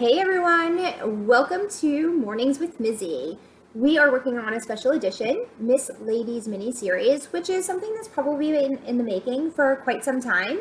Hey everyone, welcome to Mornings with Mizzy. We are working on a special edition, Miss Ladies mini series, which is something that's probably been in the making for quite some time.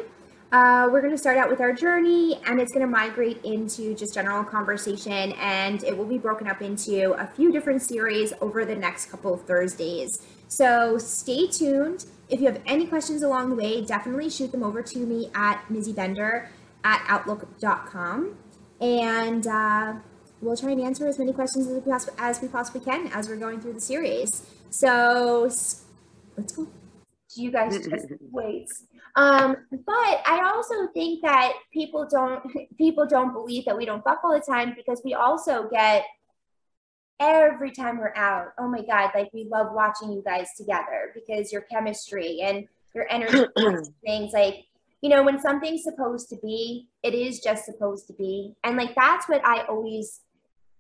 Uh, we're going to start out with our journey and it's going to migrate into just general conversation and it will be broken up into a few different series over the next couple of Thursdays. So stay tuned. If you have any questions along the way, definitely shoot them over to me at mizzybender at outlook.com and uh, we'll try and answer as many questions as we, poss- as we possibly can as we're going through the series. So let's go. Do you guys just wait. Um, but I also think that people don't people don't believe that we don't fuck all the time because we also get every time we're out. Oh my god, like we love watching you guys together because your chemistry and your energy things like you know, when something's supposed to be, it is just supposed to be. And like that's what I always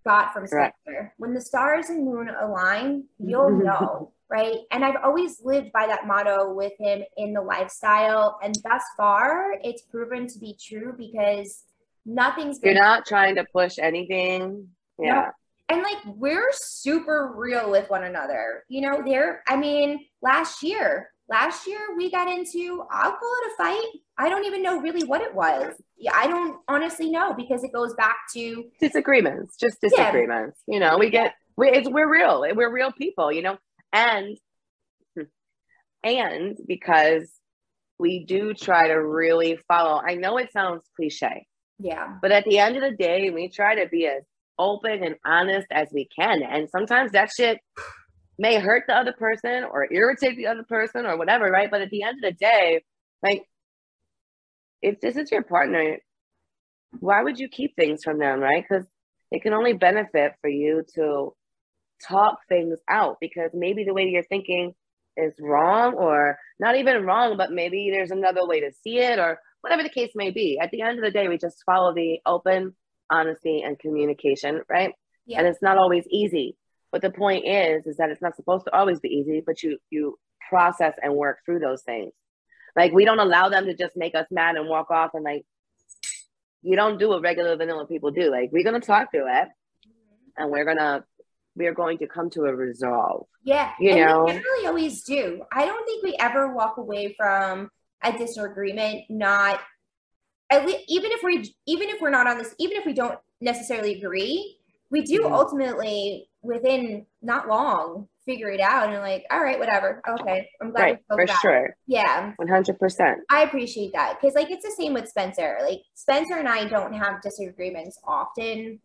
got from Right. Spencer. When the stars and moon align, you'll mm-hmm. know, right? And I've always lived by that motto with him in the lifestyle. And thus far, it's proven to be true because nothing's You're not trying to push anything. Yeah. and like we're super real with one another. You know, there, I mean, last year, last year we got into, I'll call it a fight. I don't even know really what it was. Yeah, I don't honestly know because it goes back to, Disagreements, just Yeah. disagreements. You know, we get, we, it's, we're real. We're real people, you know, and, and because we do try to really follow, I know it sounds cliche, yeah, but at the end of the day, we try to be as open and honest as we can. And sometimes that shit may hurt the other person or irritate the other person or whatever, right? But at the end of the day, like, if this is your partner, why would you keep things from them, right? Because it can only benefit for you to talk things out because maybe the way you're thinking is wrong or not even wrong, but maybe there's another way to see it or whatever the case may be. At the end of the day, we just follow the open honesty and communication, right? yeah, And it's not always easy. But the point is, is that it's not supposed to always be easy, but you you process and work through those things. Like we don't allow them to just make us mad and walk off and like you don't do what regular vanilla people do. Like we're gonna talk through it and we're gonna we are going to come to a resolve. yeah. You and know. we generally always do. I don't think we ever walk away from a disagreement not at least even if we even if we're not on this even if we don't necessarily agree we do Mhm. ultimately within not long figure it out and like all right whatever okay i'm glad we Right, for about sure. yeah One hundred percent. i appreciate that because like it's the same with spencer like spencer and i don't have disagreements often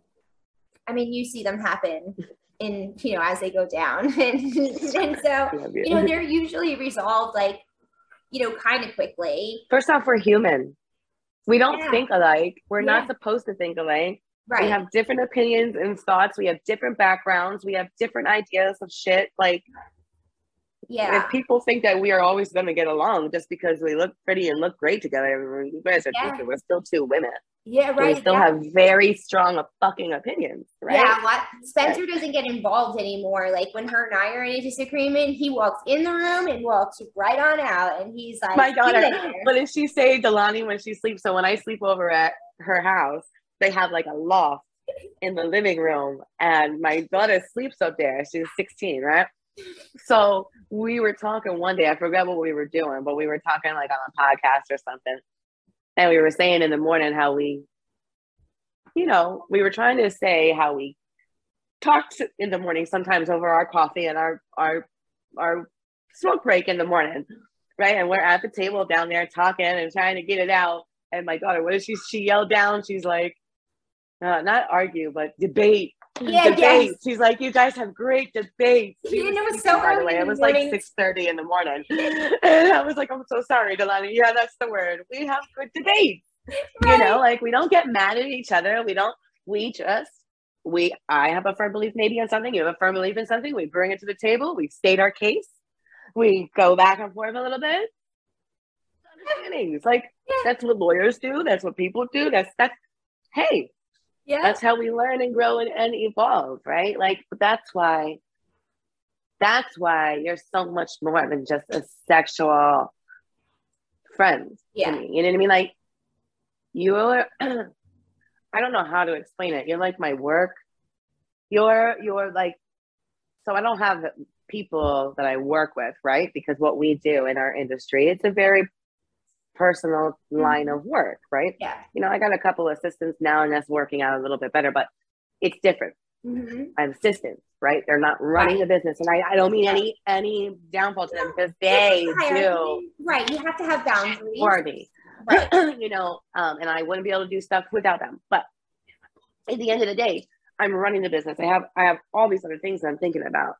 i mean you see them happen in you know as they go down and, and so you know they're usually resolved like you know kind of quickly First off, we're human. We don't Yeah. think alike. We're Yeah. not supposed to think alike. Right We have different opinions and thoughts. We have different backgrounds. We have different ideas of shit. Like yeah if people think that we are always going to get along just because we look pretty and look great together, you guys are Yeah. thinking we're still two women. yeah And right We still yeah. have very strong fucking opinions, right? Yeah, what Spencer doesn't get involved anymore. Like when her and I are in a disagreement, he walks in the room and walks right on out, and he's like, My daughter. you later." What did she say, Delani, when she sleeps? So when I sleep over at her house, they have like a loft in the living room, and my daughter sleeps up there. She's 16, right? So we were talking one day. I forgot what we were doing, but we were talking like on a podcast or something, and we were saying in the morning how we, you know, we were trying to say how we talked in the morning sometimes over our coffee and our our our smoke break in the morning right? And we're at the table down there talking and trying to get it out. And my daughter, what did she? She yelled down. She's like, uh, not argue, but debate. Yeah, debates. yes. He's like, you guys have great debates. He was know it was sleeping, so by the early way. It was like six thirty in the morning, and I was like, I'm so sorry, Delaney. Yeah, that's the word. We have good debates. You know, like we don't get mad at each other. We don't. We just we. I have a firm belief maybe in something. You have a firm belief in something. We bring it to the table. We state our case. We go back and forth a little bit. Understandings. Like Yeah. that's what lawyers do. That's what people do. That's that's. Hey, Yeah. that's how we learn and grow and, and evolve right like that's why that's why you're so much more than just a sexual friend to Yeah. me. you know what i mean like you're i don't know how to explain it you're like my work you're you're like so i don't have people that i work with right because what we do in our industry it's a very personal line of work right Yeah. you know, I got a couple assistants now and that's working out a little bit better, but it's different. hmm I have assistants, right? They're not running the business. And I, I don't mean any any downfall to them because they do Right. You have to have boundaries. for me. Right. you know, um, and I wouldn't be able to do stuff without them. But at the end of the day, I'm running the business. I have I have all these other things that I'm thinking about.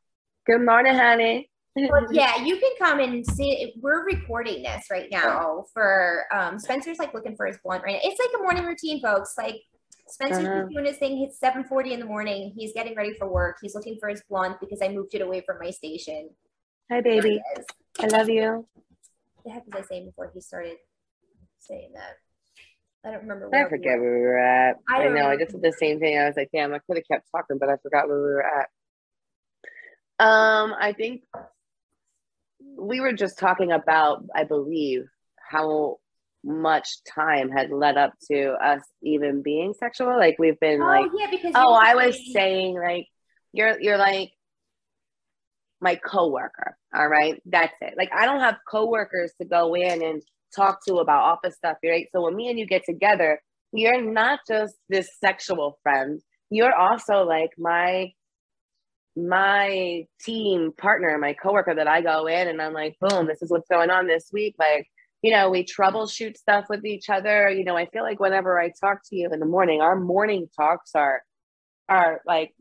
Good morning, honey. Well, yeah, you can come and see. We're recording this right now for um Spencer's like looking for his blunt right now. It's like a morning routine, folks. Like Spencer's Uh-huh. doing his thing. It's seven forty in the morning. He's getting ready for work. He's looking for his blunt because I moved it away from my station. Hi, baby. I love you. The heck was I saying before he started saying that? I don't remember. I we forget where we were at. I I, know. I just did the same thing. I was like, damn, I could have kept talking, but I forgot where we were at. Um, I think we were just talking about, I believe, how much time had led up to us even being sexual. Like we've been Oh like, yeah, because oh, I was saying- saying like you're you're like my coworker. All right. That's it. Like I don't have coworkers to go in and talk to about office stuff, right? So when me and you get together, you're not just this sexual friend. You're also like my my team partner, my coworker that I go in and I'm like, boom, this is what's going on this week. Like, you know, we troubleshoot stuff with each other. You know, I feel like whenever I talk to you in the morning, our morning talks are are like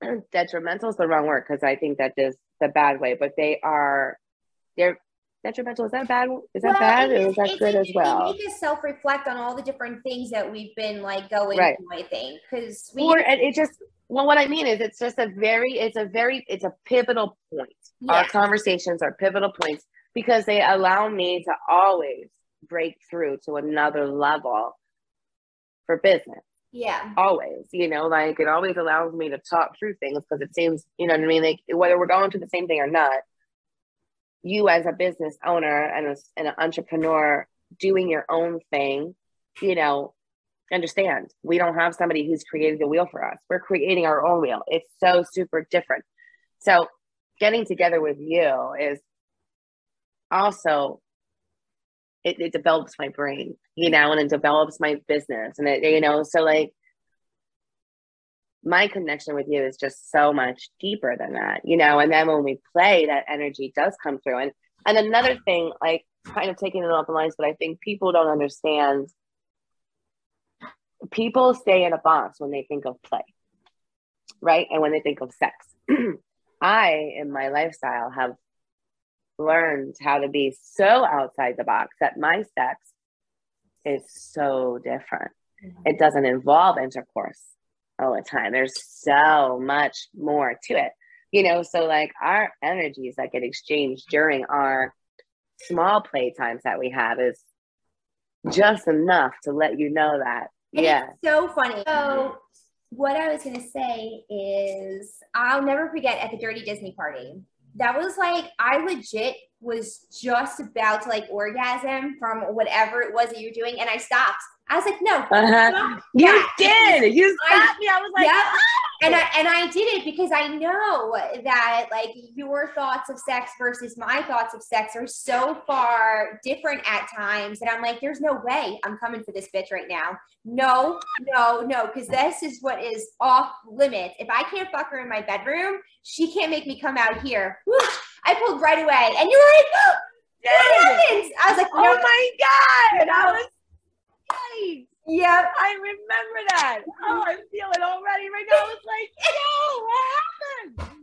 detrimental is the wrong word because I think that is the bad way, but they are they're detrimental. Is that bad? Is that Well, bad it or is- that good as well? They make us self-reflect on all the different things that we've been like going Right. through. I think because we Or and it just well, what I mean is it's just a very it's a very it's a pivotal point. Our conversations are pivotal points because they allow me to always break through to another level for business. yeah, always you know like it always allows me to talk through things because it seems you know what i mean like whether we're going to the same thing or not you as a business owner and, a, and an entrepreneur doing your own thing you know understand we don't have somebody who's created the wheel for us we're creating our own wheel it's so super different so getting together with you is also it, it develops my brain, you know, and it develops my business. And it, you know, so like my connection with you is just so much deeper than that, you know. And then when we play, that energy does come through. And and another thing, like kind of taking it off the lines, but I think people don't understand. People stay in a box when they think of play, right? And when they think of sex. I, in my lifestyle, have learned how to be so outside the box that my sex is so different. Mm-hmm. It doesn't involve intercourse all the time. There's so much more to it, you know. So, like, our energies that get exchanged during our small play times that we have is just enough to let you know that, And yeah, it's so funny. So what I was gonna say is I'll never forget at the Dirty Disney party. That was like I legit was just about to like orgasm from whatever it was that you're doing, and I stopped. I was like, no, uh-huh. you that. did. You I- stopped me. I was like, yeah. And I and I did it because I know that like your thoughts of sex versus my thoughts of sex are so far different at times that I'm like, there's no way I'm coming for this bitch right now. No, no, no, because this is what is off limits. If I can't fuck her in my bedroom, she can't make me come out here. I pulled right away, and you were like, oh, what Yes. happens? I was like, Oh no, my god! and I was Yikes. Yep. I remember that. Oh, I feel it already right now. It's like, yo, what happened?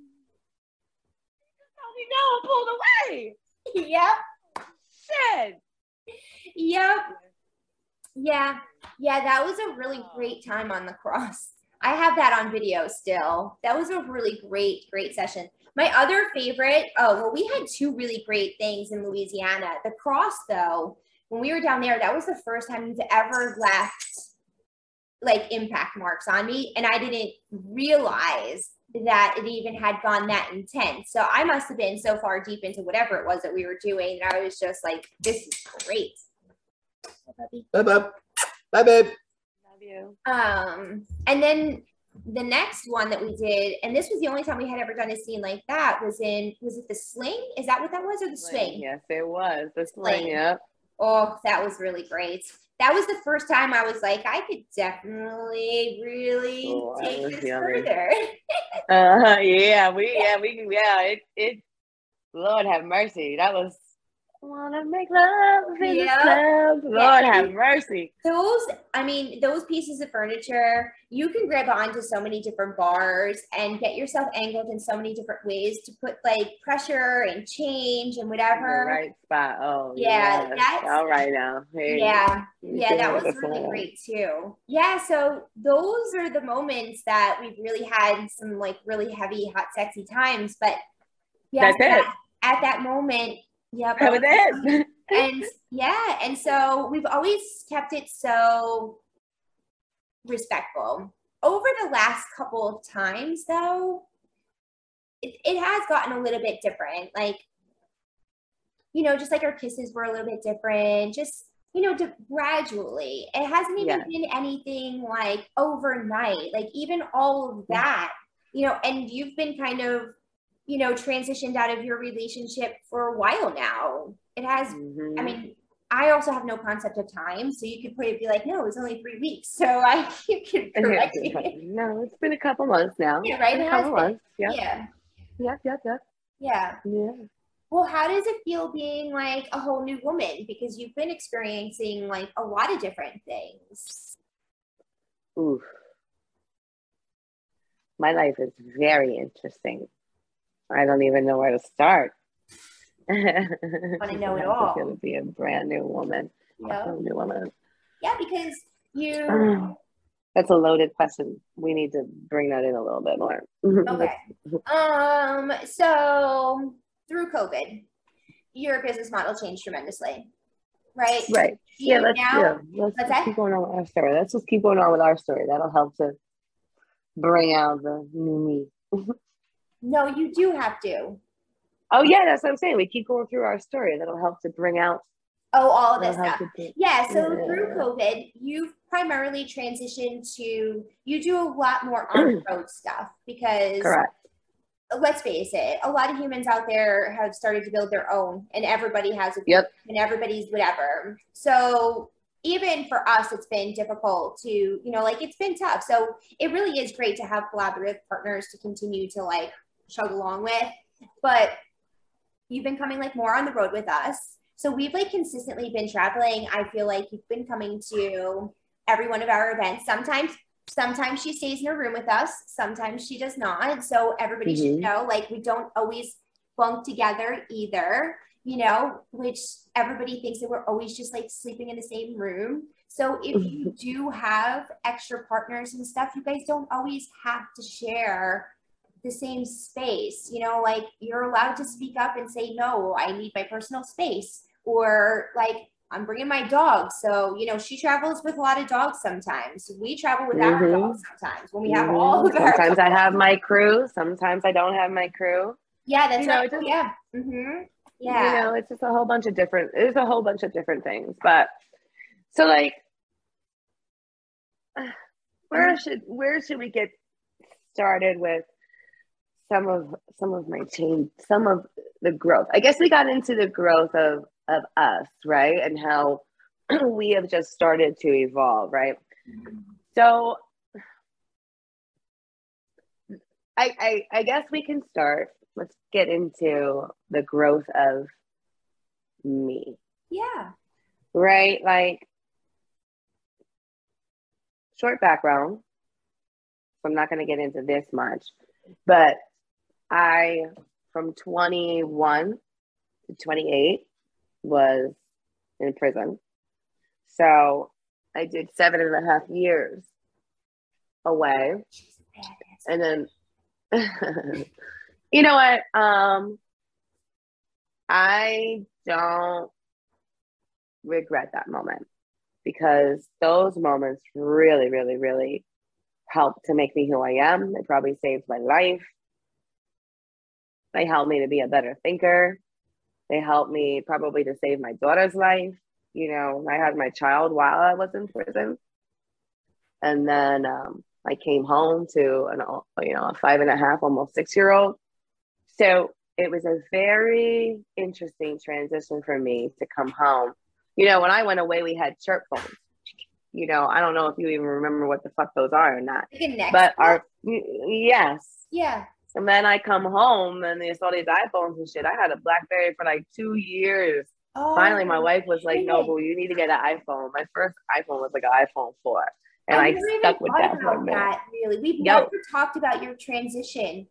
Tell me no, I pulled away. Yep. Shit. Yep. Yeah. Yeah, that was a really great time on the cross. I have that on video still. That was a really great, great session. My other favorite, oh, well, we had two really great things in Louisiana. The cross, though, when we were down there, that was the first time you've ever left like impact marks on me. And I didn't realize that it even had gone that intense. So I must have been so far deep into whatever it was that we were doing. And I was just like, this is great. Bye, bye. Bye, babe. Love you. Um, and then the next one that we did, and this was the only time we had ever done a scene like that, was in was it the sling? Is that what that was, or the swing? Yes, it was. The Sling. sling, yep. Oh, that was really great. That was the first time I was like, I could definitely really Oh, take this yummy. further. Uh, yeah, we yeah, we yeah, it it Lord have mercy. That was wanna make love in the club. Lord Yeah. have mercy. those, I mean, those pieces of furniture, you can grab onto so many different bars and get yourself angled in so many different ways to put like pressure and change and whatever. right spot. Oh Yeah, yes. that's- all right now. Hey, Yeah, yeah, that was really great too. Yeah, so those are the moments that we've really had some like really heavy, hot, sexy times. But yeah, That's it. At, at that moment, yeah, was it. and yeah, and so we've always kept it so respectful. Over the last couple of times, though, it, it has gotten a little bit different. Like, you know, just like our kisses were a little bit different, just, you know, gradually. It hasn't even Yeah. been anything like overnight, like, even all of that, you know, and you've been kind of, you know, transitioned out of your relationship for a while now. It has Mhm. I mean, I also have no concept of time, so you could probably be like, no, it was only three weeks. So I you can correct me. no, it's been a couple months now. Yeah, right, a couple months. Yep. Yeah. Yep. Yep. Yep. Yeah. Yeah. Well, how does it feel being like a whole new woman? Because you've been experiencing like a lot of different things. Oof. My life is very interesting. I don't even know where to start. I Want to know it all. It's going to be a brand new woman. A new woman. Yeah, because you That's a loaded question. We need to bring that in a little bit more. okay. Um, so through COVID, your business model changed tremendously. Right? Right. Yeah, let's, now- yeah, let's that? keep going on with our story. Let's just keep going on with our story. That'll help to bring out the new me. No, you do have to. Oh yeah, that's what I'm saying. We keep going through our story. That'll help to bring out. Oh, all of this stuff. do- Yeah, so through COVID, you've primarily transitioned to you do a lot more on road stuff because Correct. let's face it, a lot of humans out there have started to build their own, and everybody has a Yep. and everybody's whatever. So even for us, it's been difficult to, you know, like it's been tough. So it really is great to have collaborative partners to continue to like chug along with. But you've been coming like more on the road with us. So we've like consistently been traveling. I feel like you've been coming to every one of our events. Sometimes sometimes she stays in her room with us, sometimes she does not. So everybody should Mhm. know like we don't always bunk together either, you know, which everybody thinks that we're always just like sleeping in the same room. So if you do have extra partners and stuff, you guys don't always have to share the same space. You know, like you're allowed to speak up and say, no, I need my personal space. Or like, I'm bringing my dog. So, you know, she travels with a lot of dogs sometimes. We travel with our Mhm. dogs sometimes when we have Mhm. all of our Sometimes I have my crew. Sometimes I don't have my crew. Yeah, that's you know, right. it just- yeah. Mm-hmm. Yeah. You know, it's just a whole bunch of different. There's a whole bunch of different things. But so like, where should where should we get started with some of some of my change, some of the growth? I guess we got into the growth of of us, right, and how we have just started to evolve, right? So I, I I guess we can start. Let's get into the growth of me, yeah. right? Like short background. So I'm not going to get into this much, but I, from 21 to 28, was in prison. So I did seven and a half years away. And then, you know what? Um, I don't regret that moment because those moments really, really, really helped to make me who I am. They probably saved my life. They helped me to be a better thinker. They helped me probably to save my daughter's life. You know, I had my child while I was in prison. And then um, I came home to an, you know, a five and a half, almost six year old. So it was a very interesting transition for me to come home. You know, when I went away, we had chirp phones. You know, I don't know if you even remember what the fuck those are or not. But our yes. Yeah. And then I come home and there's all these iPhones and shit. I had a BlackBerry for like two years. Oh, Finally, my wife was like, "No, boo, you need to get an iPhone." My first iPhone was like an iPhone four, and I, I stuck with that for a minute. That, really, we've yep. never talked about your transition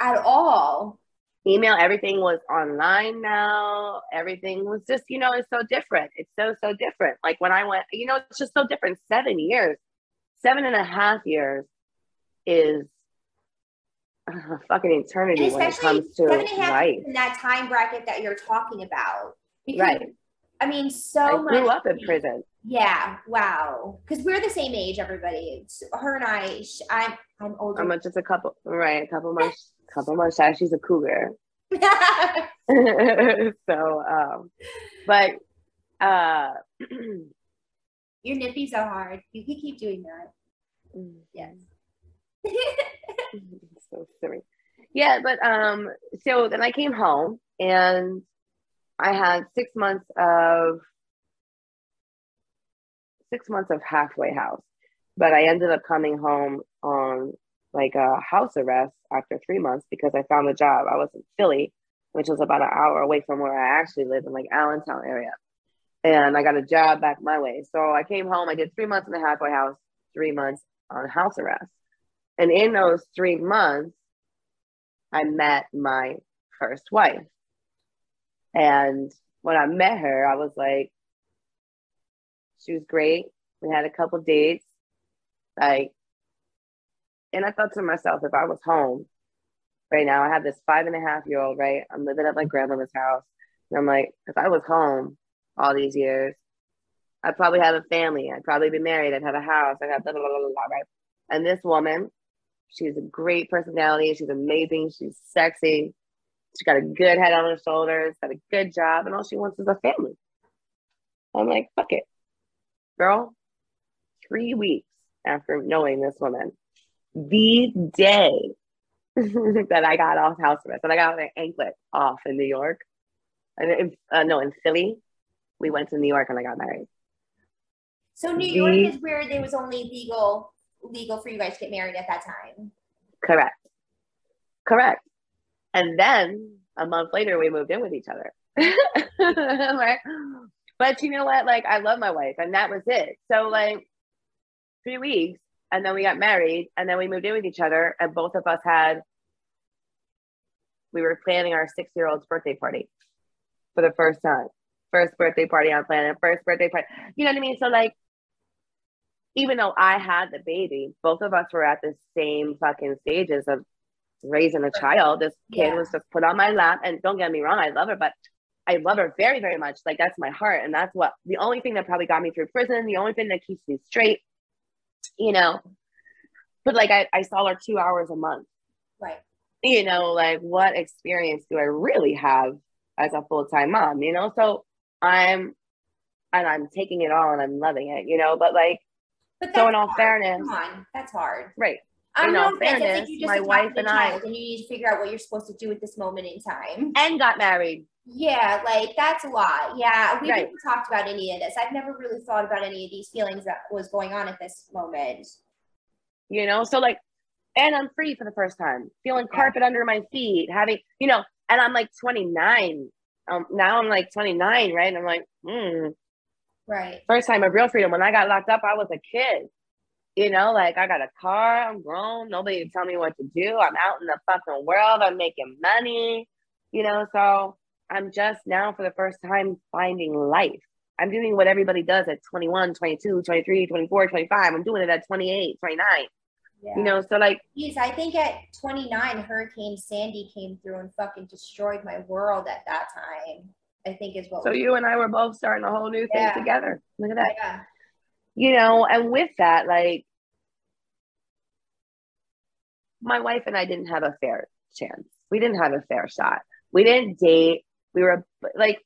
at all email everything was online now everything was just you know it's so different it's so so different like when i went you know it's just so different seven years seven and a half years is uh, fucking eternity when it comes to life in that time bracket that you're talking about because, right i mean so I much grew up in prison yeah wow because we're the same age everybody it's her and i i'm i'm older i'm just a couple right a couple months couple months shots. She's a cougar. so, um, but uh, you're nippy so hard. You can keep doing that. Mm. Yes. So. Yeah, but um, so then I came home and I had six months of six months of halfway house, but I ended up coming home on like a house arrest after three months because I found a job. I was in Philly, which was about an hour away from where I actually live in like Allentown area. And I got a job back my way. So I came home, I did three months in the halfway house, three months on house arrest. And in those three months, I met my first wife. And when I met her, I was like, she was great. We had a couple dates. Like and I thought to myself, if I was home right now, I have this five and a half year old, right? I'm living at my grandmother's house. And I'm like, if I was home all these years, I'd probably have a family. I'd probably be married. I'd have a house. I'd have blah, blah, blah, blah, blah, right? And this woman, she's a great personality. She's amazing. She's sexy. She got a good head on her shoulders, got a good job, and all she wants is a family. I'm like, fuck it. Girl, three weeks after knowing this woman, the day that I got off house arrest, and I got an anklet off in New York, and in, uh, no, in Philly, we went to New York and I got married. So New York the, is where there was only legal legal for you guys to get married at that time. Correct. Correct. And then a month later, we moved in with each other. like, but you know what? Like, I love my wife, and that was it. So, like, three weeks, and then we got married and then we moved in with each other and both of us had we were planning our six year old's birthday party for the first time first birthday party on planet first birthday party you know what i mean so like even though i had the baby both of us were at the same fucking stages of raising a child this kid yeah. was just put on my lap and don't get me wrong i love her but I love her very, very much. Like that's my heart. And that's what the only thing that probably got me through prison, the only thing that keeps me straight you know, but like I, I saw her two hours a month. Right. You know, like what experience do I really have as a full time mom? You know, so I'm and I'm taking it all and I'm loving it, you know, but like but so in all hard. fairness. Come on, that's hard. Right. I'm in all fairness, like my wife and I and you need to figure out what you're supposed to do at this moment in time. And got married. Yeah, like that's a lot. Yeah, we right. haven't talked about any of this. I've never really thought about any of these feelings that was going on at this moment. You know, so like, and I'm free for the first time, feeling yeah. carpet under my feet, having, you know, and I'm like 29. Um, now I'm like 29, right? And I'm like, hmm. Right. First time of real freedom. When I got locked up, I was a kid. You know, like I got a car, I'm grown, nobody to tell me what to do. I'm out in the fucking world, I'm making money, you know, so I'm just now for the first time finding life. I'm doing what everybody does at 21, 22, 23, 24, 25. I'm doing it at 28, 29. Yeah. You know, so like I think at 29, Hurricane Sandy came through and fucking destroyed my world at that time. I think is what. so you and I were both starting a whole new thing Yeah. together. Look at that. Yeah. you know, and with that, like my wife and I didn't have a fair chance. We didn't have a fair shot. We didn't date. We were like,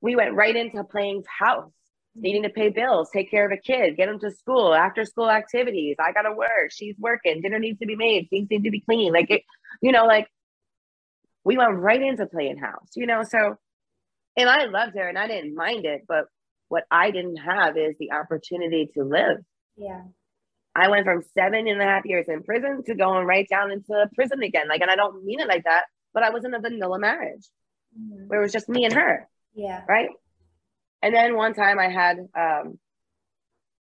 we went right into playing house, needing to pay bills, take care of a kid, get them to school, after school activities. I got to work. She's working. Dinner needs to be made. Things need to be clean. Like, it, you know, like we went right into playing house, you know? So, and I loved her and I didn't mind it. But what I didn't have is the opportunity to live. Yeah. I went from seven and a half years in prison to going right down into prison again. Like, and I don't mean it like that, but I was in a vanilla marriage Mhm. where it was just me and her, Yeah. right? And then one time I had, um,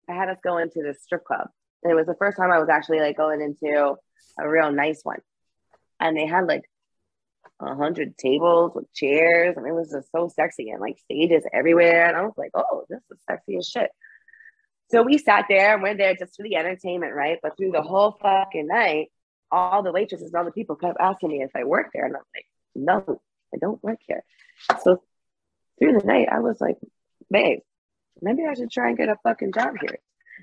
I had us go into the strip club, and it was the first time I was actually like going into a real nice one, and they had like a hundred tables with chairs, and it was just so sexy and like stages everywhere, and I was like, oh, this is sexy as shit. So we sat there and went there just for the entertainment, right? But through the whole fucking night, all the waitresses and all the people kept asking me if I worked there. And I'm like, no, I don't work here. So through the night, I was like, babe, maybe I should try and get a fucking job here.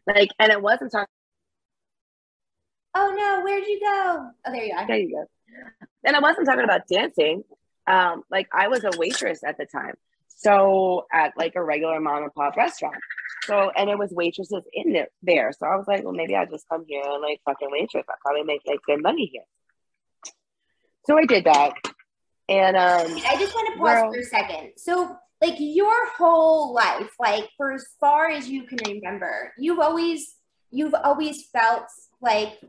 Like, and it wasn't talking, Oh no, where'd you go? Oh, there you are. there you go. And I wasn't talking about dancing. Um, like I was a waitress at the time. So at like a regular mom and pop restaurant. So and it was waitresses in there there. So I was like, well, maybe I'll just come here and like fucking waitress. I'll probably make like good money here. So I did that. And um I just want to pause Girl. for a second. So, like your whole life, like for as far as you can remember, you've always you've always felt like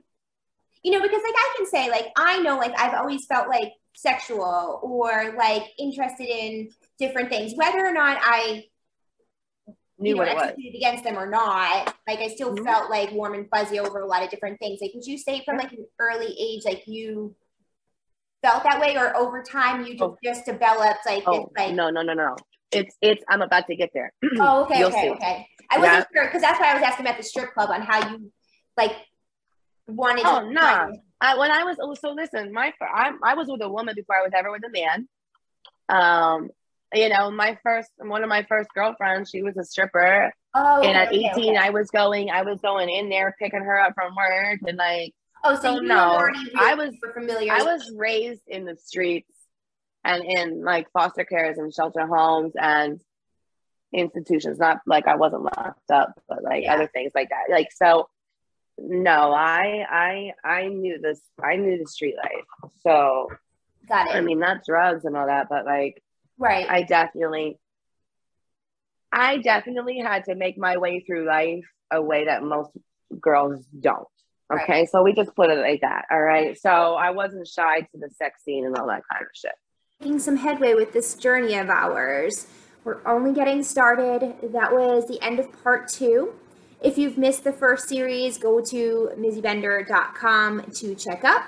you know because like I can say like I know like I've always felt like sexual or like interested in different things whether or not I knew you know what it was. executed against them or not like I still Mhm. felt like warm and fuzzy over a lot of different things like would you say from like an early age like you felt that way or over time you just, Oh. just developed like Oh this like no, no, no, no. It's it's I'm about to get there. Oh, okay, You'll okay, see. okay. I wasn't sure because that's why I was asking about the strip club on how you like wanted. Oh, to nah. I, when I was oh, so listen, my I I was with a woman before I was ever with a man. Um, you know, my first one of my first girlfriends, she was a stripper, Oh, and at okay, 18, okay. I was going, I was going in there picking her up from work, and like oh, so, so you no, already I was- familiar. I was raised in the streets and in like foster cares and shelter homes and institutions. Not like I wasn't locked up, but like Yeah. other things like that. Like so, no, I I I knew this. I knew the street life. So got it. I mean, not drugs and all that, but like right. I definitely, I definitely had to make my way through life a way that most girls don't. Right. Okay, so we just put it like that. All right, so I wasn't shy to the sex scene and all that kind of shit. making some headway with this journey of ours. We're only getting started. That was the end of part two. If you've missed the first series, go to mizzybender.com to check up.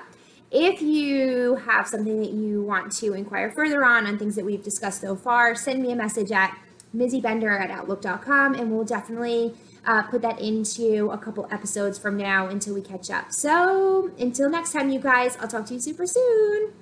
If you have something that you want to inquire further on, on things that we've discussed so far, send me a message at mizzybender at outlook.com and we'll definitely uh, put that into a couple episodes from now until we catch up. So until next time, you guys, I'll talk to you super soon.